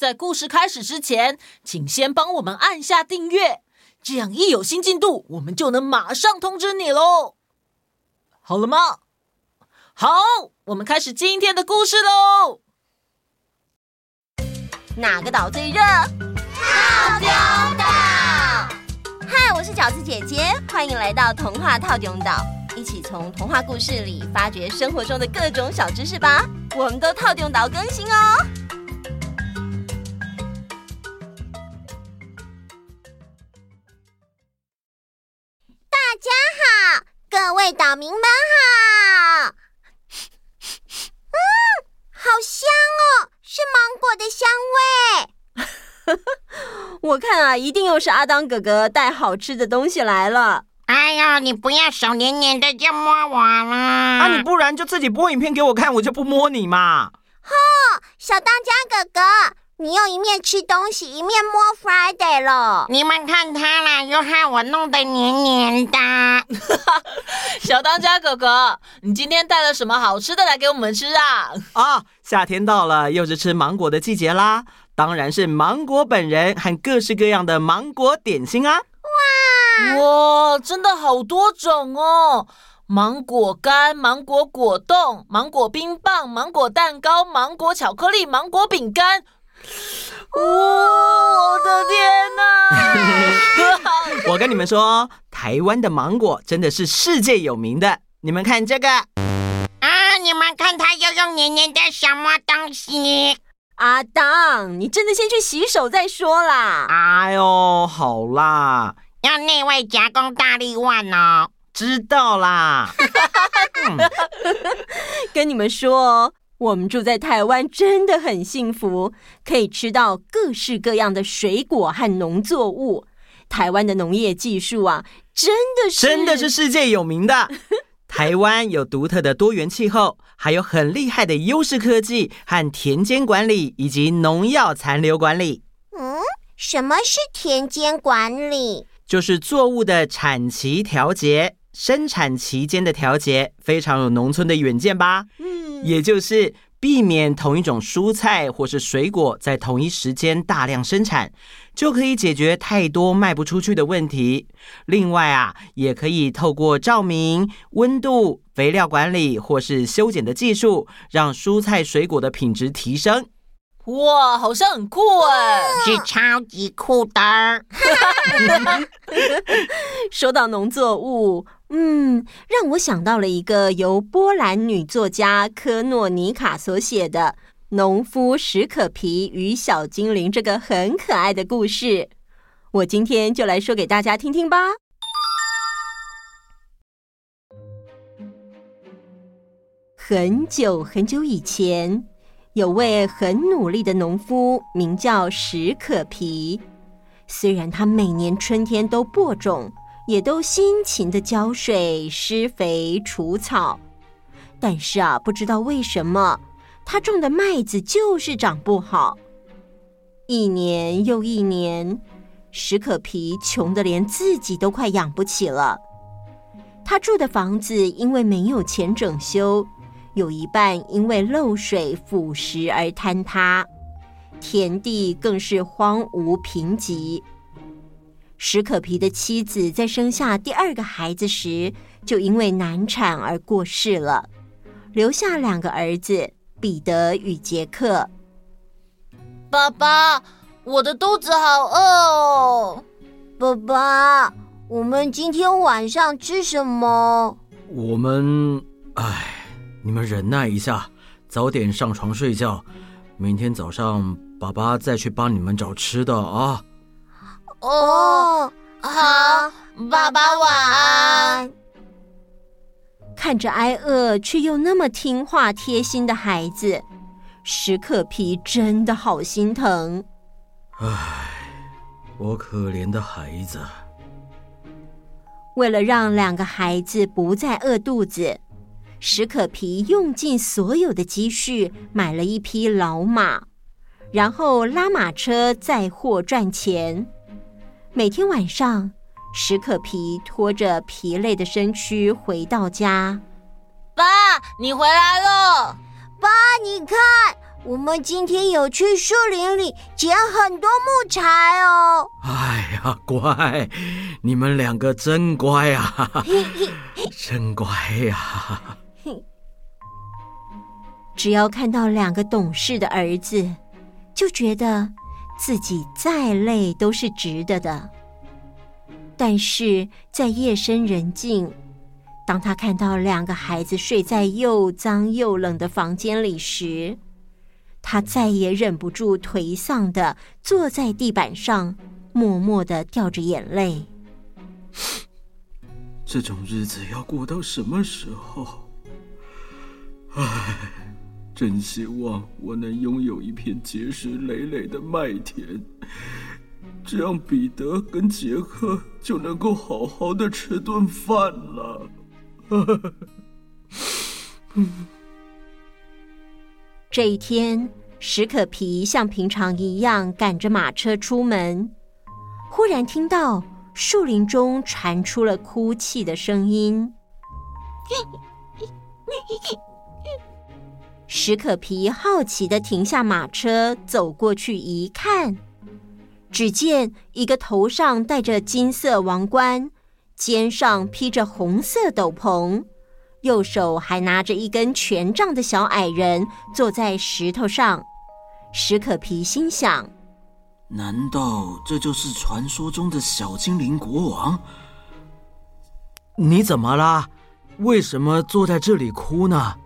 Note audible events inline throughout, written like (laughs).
在故事开始之前，请先帮我们按下订阅，这样一有新进度，我们就能马上通知你喽。好了吗？好，我们开始今天的故事喽。哪个岛最热？套丁岛。嗨，我是饺子姐姐，欢迎来到童话套丁岛，一起从童话故事里发掘生活中的各种小知识吧。我们都套丁岛更新哦。位岛民们好，嗯，好香哦，是芒果的香味。(laughs) 我看啊，一定又是阿当哥哥带好吃的东西来了。哎呀，你不要手黏黏的就摸我了啊！你不然就自己播影片给我看，我就不摸你嘛。吼，小当家哥哥。你又一面吃东西一面摸 Friday 了，你们看他啦，又害我弄得黏黏的。(laughs) 小当家哥哥，你今天带了什么好吃的来给我们吃啊？啊，夏天到了，又是吃芒果的季节啦，当然是芒果本人和各式各样的芒果点心啊！哇哇，真的好多种哦！芒果干、芒果果冻、芒果冰棒、芒果蛋糕、芒果巧克力、芒果饼干。哦，我的天哪！(laughs) 我跟你们说，台湾的芒果真的是世界有名的。你们看这个啊！你们看它又用黏黏的什么东西？阿当，你真的先去洗手再说啦！哎呦，好啦，要内外夹攻大力腕哦。知道啦。(laughs) 嗯、跟你们说。我们住在台湾真的很幸福，可以吃到各式各样的水果和农作物。台湾的农业技术啊，真的是真的是世界有名的。(laughs) 台湾有独特的多元气候，还有很厉害的优势科技和田间管理以及农药残留管理。嗯，什么是田间管理？就是作物的产期调节、生产期间的调节，非常有农村的远见吧？嗯。也就是避免同一种蔬菜或是水果在同一时间大量生产，就可以解决太多卖不出去的问题。另外啊，也可以透过照明、温度、肥料管理或是修剪的技术，让蔬菜水果的品质提升。哇，好像很酷哎，是超级酷的。(laughs) (laughs) 说到农作物，嗯，让我想到了一个由波兰女作家科诺尼卡所写的《农夫史可皮与小精灵》这个很可爱的故事。我今天就来说给大家听听吧。很久很久以前。有位很努力的农夫，名叫史可皮。虽然他每年春天都播种，也都辛勤的浇水、施肥、除草，但是啊，不知道为什么，他种的麦子就是长不好。一年又一年，史可皮穷得连自己都快养不起了。他住的房子因为没有钱整修。有一半因为漏水腐蚀而坍塌，田地更是荒芜贫瘠。史可皮的妻子在生下第二个孩子时，就因为难产而过世了，留下两个儿子彼得与杰克。爸爸，我的肚子好饿哦！爸爸，我们今天晚上吃什么？我们，唉。你们忍耐一下，早点上床睡觉。明天早上爸爸再去帮你们找吃的啊。哦，好，爸爸晚安。看着挨饿却又那么听话贴心的孩子，史可皮真的好心疼。唉，我可怜的孩子。为了让两个孩子不再饿肚子。史可皮用尽所有的积蓄买了一匹老马，然后拉马车载货赚钱。每天晚上，史可皮拖着疲累的身躯回到家。爸，你回来了！爸，你看，我们今天有去树林里捡很多木材哦。哎呀，乖，你们两个真乖啊，真乖呀！(laughs) 只要看到两个懂事的儿子，就觉得自己再累都是值得的。但是在夜深人静，当他看到两个孩子睡在又脏又冷的房间里时，他再也忍不住，颓丧地坐在地板上，默默地掉着眼泪。这种日子要过到什么时候？唉，真希望我能拥有一片结实累累的麦田，这样彼得跟杰克就能够好好的吃顿饭了。(laughs) 这一天，史可皮像平常一样赶着马车出门，忽然听到树林中传出了哭泣的声音。(laughs) 史可皮好奇地停下马车，走过去一看，只见一个头上戴着金色王冠，肩上披着红色斗篷。右手还拿着一根权杖的小矮人坐在石头上，史可皮心想：难道这就是传说中的小精灵国王？你怎么啦？为什么坐在这里哭呢？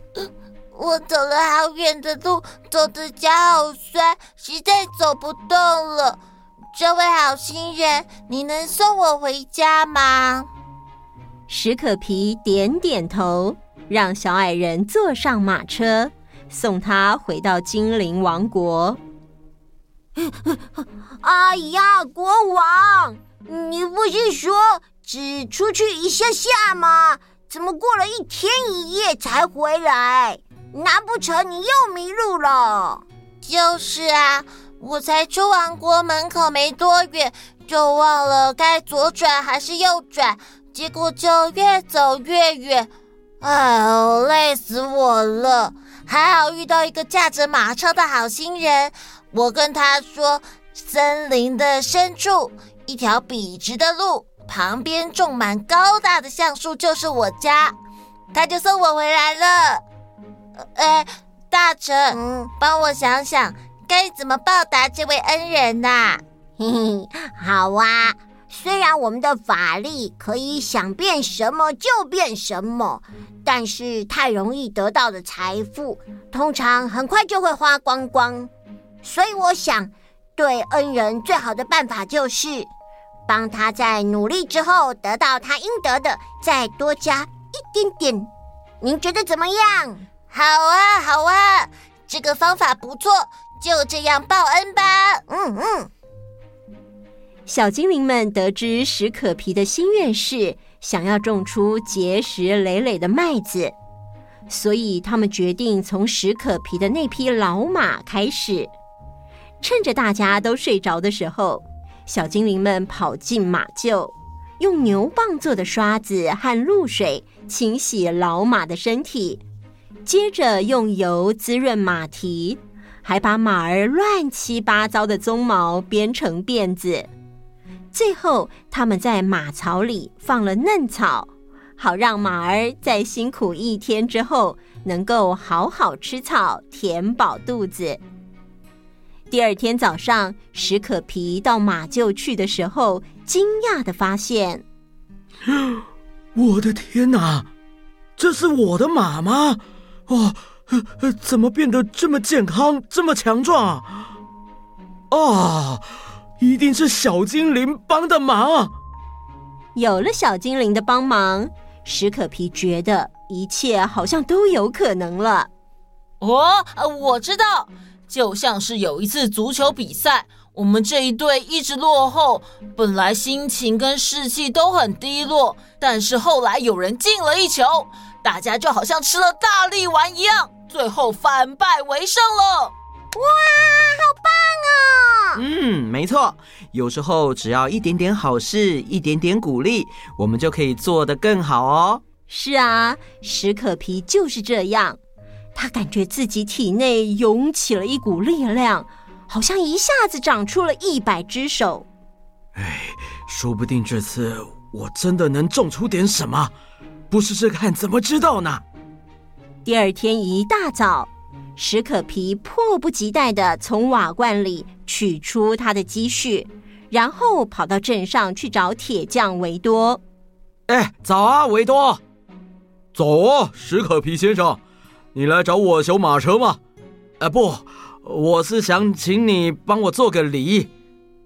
(coughs) 我走了好远的路，走的脚好酸，实在走不动了。这位好心人，你能送我回家吗？史可皮点点头，让小矮人坐上马车，送他回到精灵王国。(coughs) 哎呀，国王，你不是说只出去一下下吗？怎么过了一天一夜才回来？难不成你又迷路了？就是啊，我才出王国门口没多远，就忘了该左转还是右转。结果就越走越远，哎呦，累死我了！还好遇到一个驾着马车的好心人，我跟他说，森林的深处一条笔直的路，旁边种满高大的橡树，就是我家，他就送我回来了。哎，大臣，嗯，帮我想想该怎么报答这位恩人呐？嘿嘿，好啊。虽然我们的法力可以想变什么就变什么，但是太容易得到的财富，通常很快就会花光光。所以我想，对恩人最好的办法就是，帮他在努力之后得到他应得的，再多加一点点。您觉得怎么样？好啊，好啊，这个方法不错，就这样报恩吧。嗯嗯。小精灵们得知史可皮的心愿是想要种出结实累累的麦子，所以他们决定从史可皮的那匹老马开始。趁着大家都睡着的时候，小精灵们跑进马厩，用牛蒡做的刷子和露水清洗老马的身体，接着用油滋润马蹄，还把马儿乱七八糟的鬃毛编成辫子。最后，他们在马槽里放了嫩草，好让马儿在辛苦一天之后能够好好吃草，填饱肚子。第二天早上，史可皮到马厩去的时候，惊讶的发现：“ (gasps) 我的天哪，这是我的马吗？哦，怎么变得这么健康，这么强壮啊？啊！”一定是小精灵帮的忙。有了小精灵的帮忙，史可皮觉得一切好像都有可能了。哦，我知道，就像是有一次足球比赛，我们这一队一直落后，本来心情跟士气都很低落，但是后来有人进了一球，大家就好像吃了大力丸一样，最后反败为胜了。哇，好棒！嗯，没错。有时候只要一点点好事，一点点鼓励，我们就可以做得更好哦。是啊，史可皮就是这样。他感觉自己体内涌起了一股力量，好像一下子长出了一百只手。哎，说不定这次我真的能种出点什么，不试试看怎么知道呢？第二天一大早，史可皮迫不及待的从瓦罐里取出他的积蓄，然后跑到镇上去找铁匠维多。哎，早啊，维多！早啊，史可皮先生，你来找我修马车吗？呃，不，我是想请你帮我做个礼。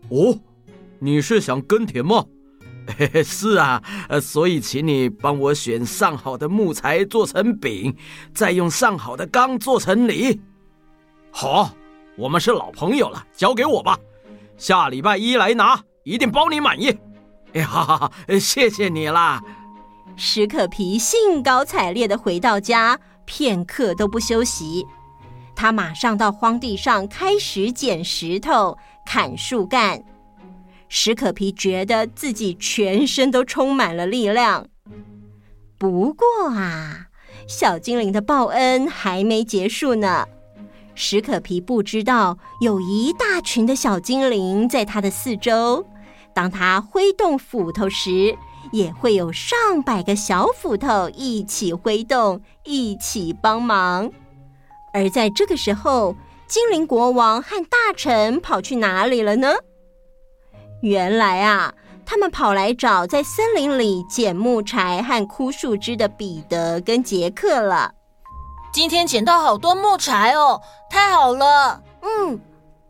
哦。你是想耕田吗？嘿嘿，是啊，呃，所以请你帮我选上好的木材做成饼，再用上好的钢做成犁。好，我们是老朋友了，交给我吧。下礼拜一来拿，一定包你满意。哎，好好好，谢谢你啦。史可皮兴高采烈的回到家，片刻都不休息。他马上到荒地上开始捡石头、砍树干。史可皮觉得自己全身都充满了力量。不过啊，小精灵的报恩还没结束呢。史可皮不知道，有一大群的小精灵在他的四周。当他挥动斧头时，也会有上百个小斧头一起挥动，一起帮忙。而在这个时候，精灵国王和大臣跑去哪里了呢？原来啊，他们跑来找在森林里捡木柴和枯树枝的彼得跟杰克了。今天捡到好多木柴哦，太好了！嗯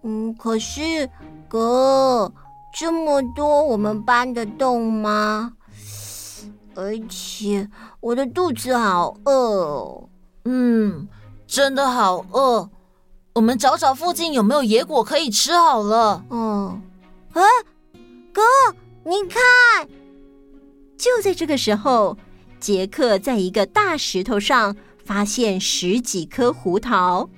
嗯，可是哥，这么多我们搬得动吗？而且我的肚子好饿哦。嗯，真的好饿。我们找找附近有没有野果可以吃好了。嗯，啊。哥，你看，就在这个时候，杰克在一个大石头上发现十几颗胡桃。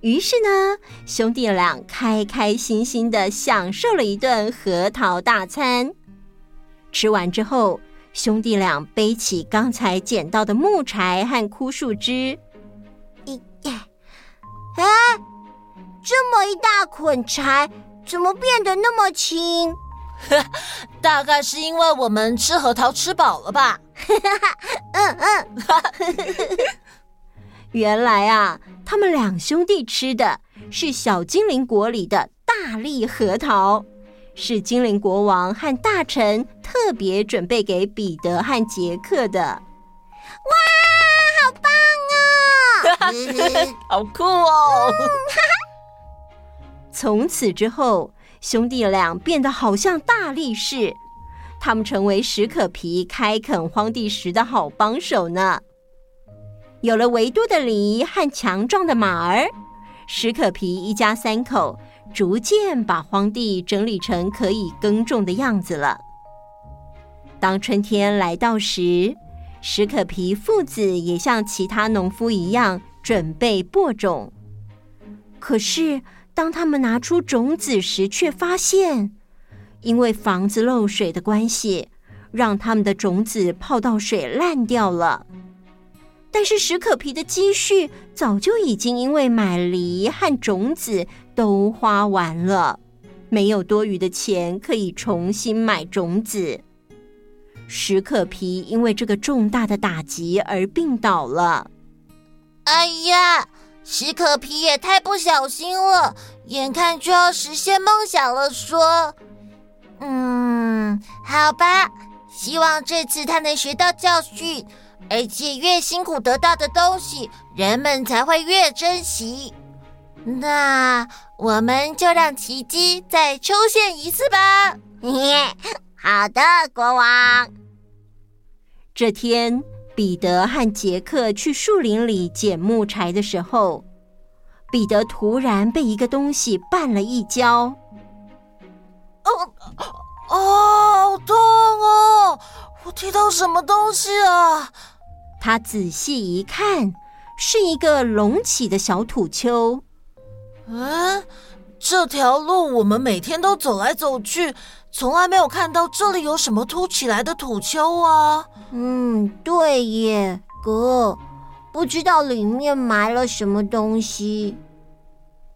于是呢，兄弟俩开开心心的享受了一顿核桃大餐。吃完之后，兄弟俩背起刚才捡到的木柴和枯树枝，咦，哎，这么一大捆柴，怎么变得那么轻？(laughs) 大概是因为我们吃核桃吃饱了吧？嗯 (laughs) 嗯。(laughs) 原来啊，他们两兄弟吃的是小精灵国里的大力核桃，是精灵国王和大臣特别准备给彼得和杰克的。哇，好棒哦！(laughs) 好酷哦！从此之后。兄弟俩变得好像大力士，他们成为史可皮开垦荒地时的好帮手呢。有了维多的犁和强壮的马儿，史可皮一家三口逐渐把荒地整理成可以耕种的样子了。当春天来到时，史可皮父子也像其他农夫一样准备播种，可是。当他们拿出种子时，却发现，因为房子漏水的关系，让他们的种子泡到水烂掉了。但是史可皮的积蓄早就已经因为买犁和种子都花完了，没有多余的钱可以重新买种子。史可皮因为这个重大的打击而病倒了。哎呀！史可皮也太不小心了，眼看就要实现梦想了。说：“嗯，好吧，希望这次他能学到教训，而且越辛苦得到的东西，人们才会越珍惜。那我们就让奇迹再出现一次吧。(laughs) ”好的，国王。这天。彼得和杰克去树林里捡木柴的时候，彼得突然被一个东西绊了一跤。哦哦，好痛哦！我踢到什么东西啊？他仔细一看，是一个隆起的小土丘。嗯，这条路我们每天都走来走去。从来没有看到这里有什么凸起来的土丘啊！嗯，对耶，哥，不知道里面埋了什么东西。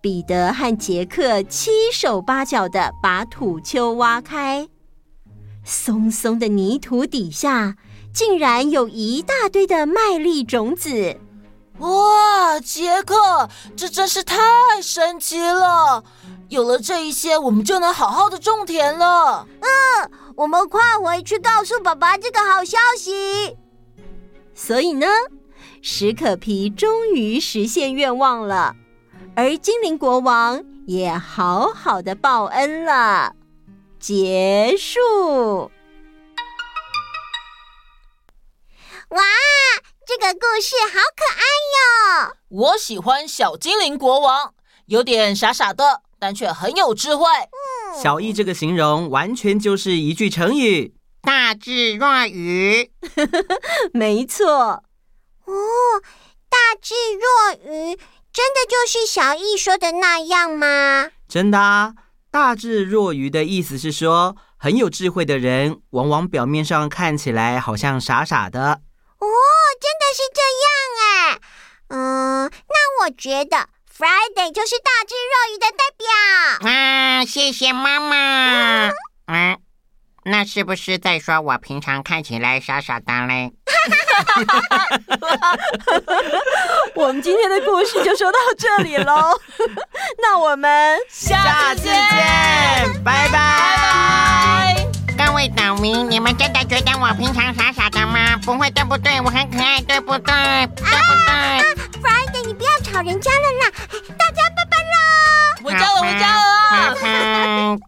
彼得和杰克七手八脚的把土丘挖开，松松的泥土底下竟然有一大堆的麦粒种子。哇，杰克，这真是太神奇了！有了这一些，我们就能好好的种田了。嗯，我们快回去告诉爸爸这个好消息。所以呢，史可皮终于实现愿望了。而精灵国王也好好的报恩了。结束。哇，这个故事好可爱哟！我喜欢小精灵国王，有点傻傻的，但却很有智慧。嗯，小易这个形容完全就是一句成语：大智若愚。(laughs) 没错。哦，大智若愚。真的就是小易说的那样吗？真的啊，大智若愚的意思是说，很有智慧的人，往往表面上看起来好像傻傻的。哦，真的是这样哎。嗯，那我觉得 Friday 就是大智若愚的代表。啊，谢谢妈妈。嗯，那是不是在说我平常看起来傻傻的嘞？(laughs) 我们今天的故事就说到这里喽，(laughs) 那我们下次见，拜拜。拜拜。会倒霉你们真的觉得我平常傻傻的吗不会对不对我很可爱对不对？对不对？啊 friday 你不要吵人家了啦大家拜拜喽回家了回家了。